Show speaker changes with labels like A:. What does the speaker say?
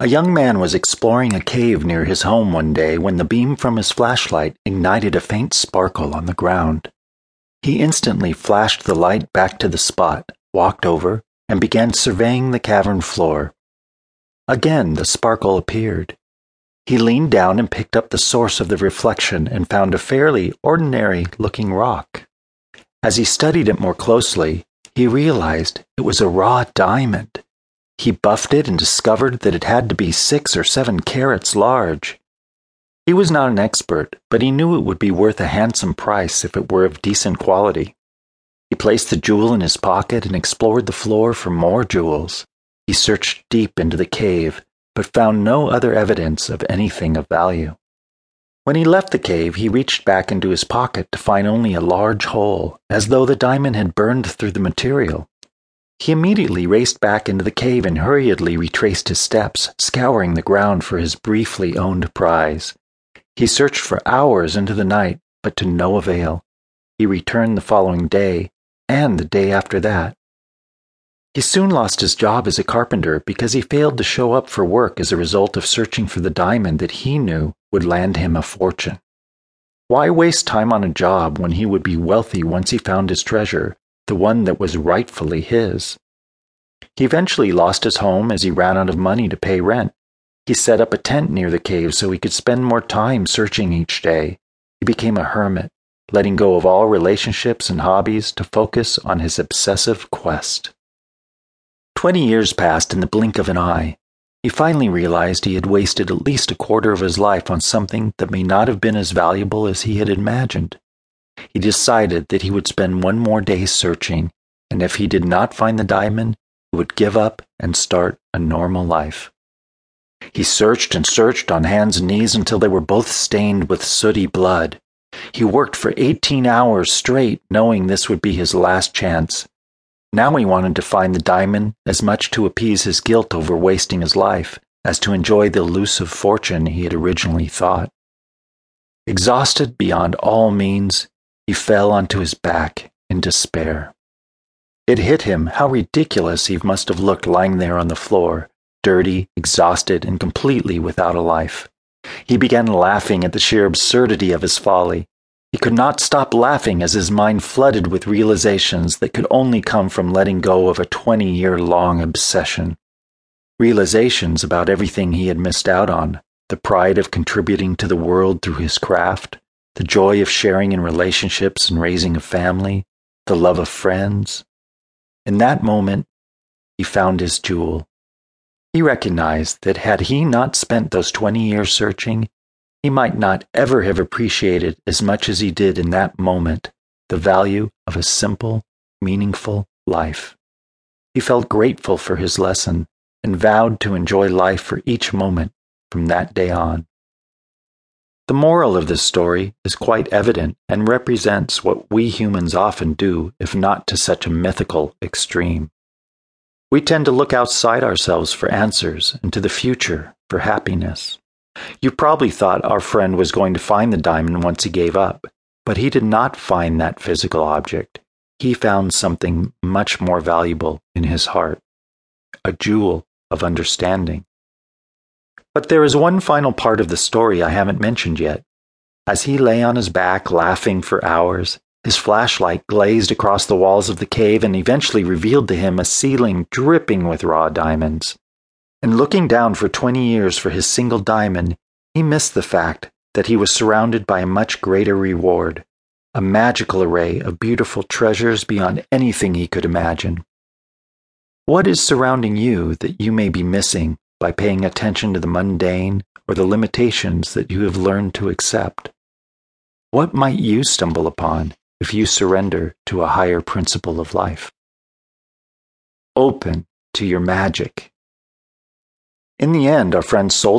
A: A young man was exploring a cave near his home one day when the beam from his flashlight ignited a faint sparkle on the ground. He instantly flashed the light back to the spot, walked over, and began surveying the cavern floor. Again the sparkle appeared. He leaned down and picked up the source of the reflection and found a fairly ordinary looking rock. As he studied it more closely, he realized it was a raw diamond. He buffed it and discovered that it had to be six or seven carats large. He was not an expert, but he knew it would be worth a handsome price if it were of decent quality. He placed the jewel in his pocket and explored the floor for more jewels. He searched deep into the cave, but found no other evidence of anything of value. When he left the cave, he reached back into his pocket to find only a large hole, as though the diamond had burned through the material. He immediately raced back into the cave and hurriedly retraced his steps, scouring the ground for his briefly owned prize. He searched for hours into the night, but to no avail. He returned the following day, and the day after that. He soon lost his job as a carpenter because he failed to show up for work as a result of searching for the diamond that he knew would land him a fortune. Why waste time on a job when he would be wealthy once he found his treasure the one that was rightfully his. He eventually lost his home as he ran out of money to pay rent. He set up a tent near the cave so he could spend more time searching each day. He became a hermit, letting go of all relationships and hobbies to focus on his obsessive quest. Twenty years passed in the blink of an eye. He finally realized he had wasted at least a quarter of his life on something that may not have been as valuable as he had imagined. He decided that he would spend one more day searching, and if he did not find the diamond, he would give up and start a normal life. He searched and searched on hands and knees until they were both stained with sooty blood. He worked for 18 hours straight, knowing this would be his last chance. Now he wanted to find the diamond as much to appease his guilt over wasting his life as to enjoy the elusive fortune he had originally thought. Exhausted beyond all means, he fell onto his back in despair. It hit him how ridiculous he must have looked lying there on the floor, dirty, exhausted, and completely without a life. He began laughing at the sheer absurdity of his folly. He could not stop laughing as his mind flooded with realizations that could only come from letting go of a 20 year long obsession. Realizations about everything he had missed out on the pride of contributing to the world through his craft, the joy of sharing in relationships and raising a family, the love of friends. In that moment, he found his jewel. He recognized that had he not spent those 20 years searching, he might not ever have appreciated as much as he did in that moment the value of a simple, meaningful life. He felt grateful for his lesson and vowed to enjoy life for each moment from that day on. The moral of this story is quite evident and represents what we humans often do, if not to such a mythical extreme. We tend to look outside ourselves for answers and to the future for happiness. You probably thought our friend was going to find the diamond once he gave up, but he did not find that physical object. He found something much more valuable in his heart a jewel of understanding. But there is one final part of the story I haven't mentioned yet. As he lay on his back laughing for hours, his flashlight glazed across the walls of the cave and eventually revealed to him a ceiling dripping with raw diamonds. And looking down for 20 years for his single diamond, he missed the fact that he was surrounded by a much greater reward, a magical array of beautiful treasures beyond anything he could imagine. What is surrounding you that you may be missing by paying attention to the mundane or the limitations that you have learned to accept? What might you stumble upon if you surrender to a higher principle of life? Open to your magic. In the end, our friend sold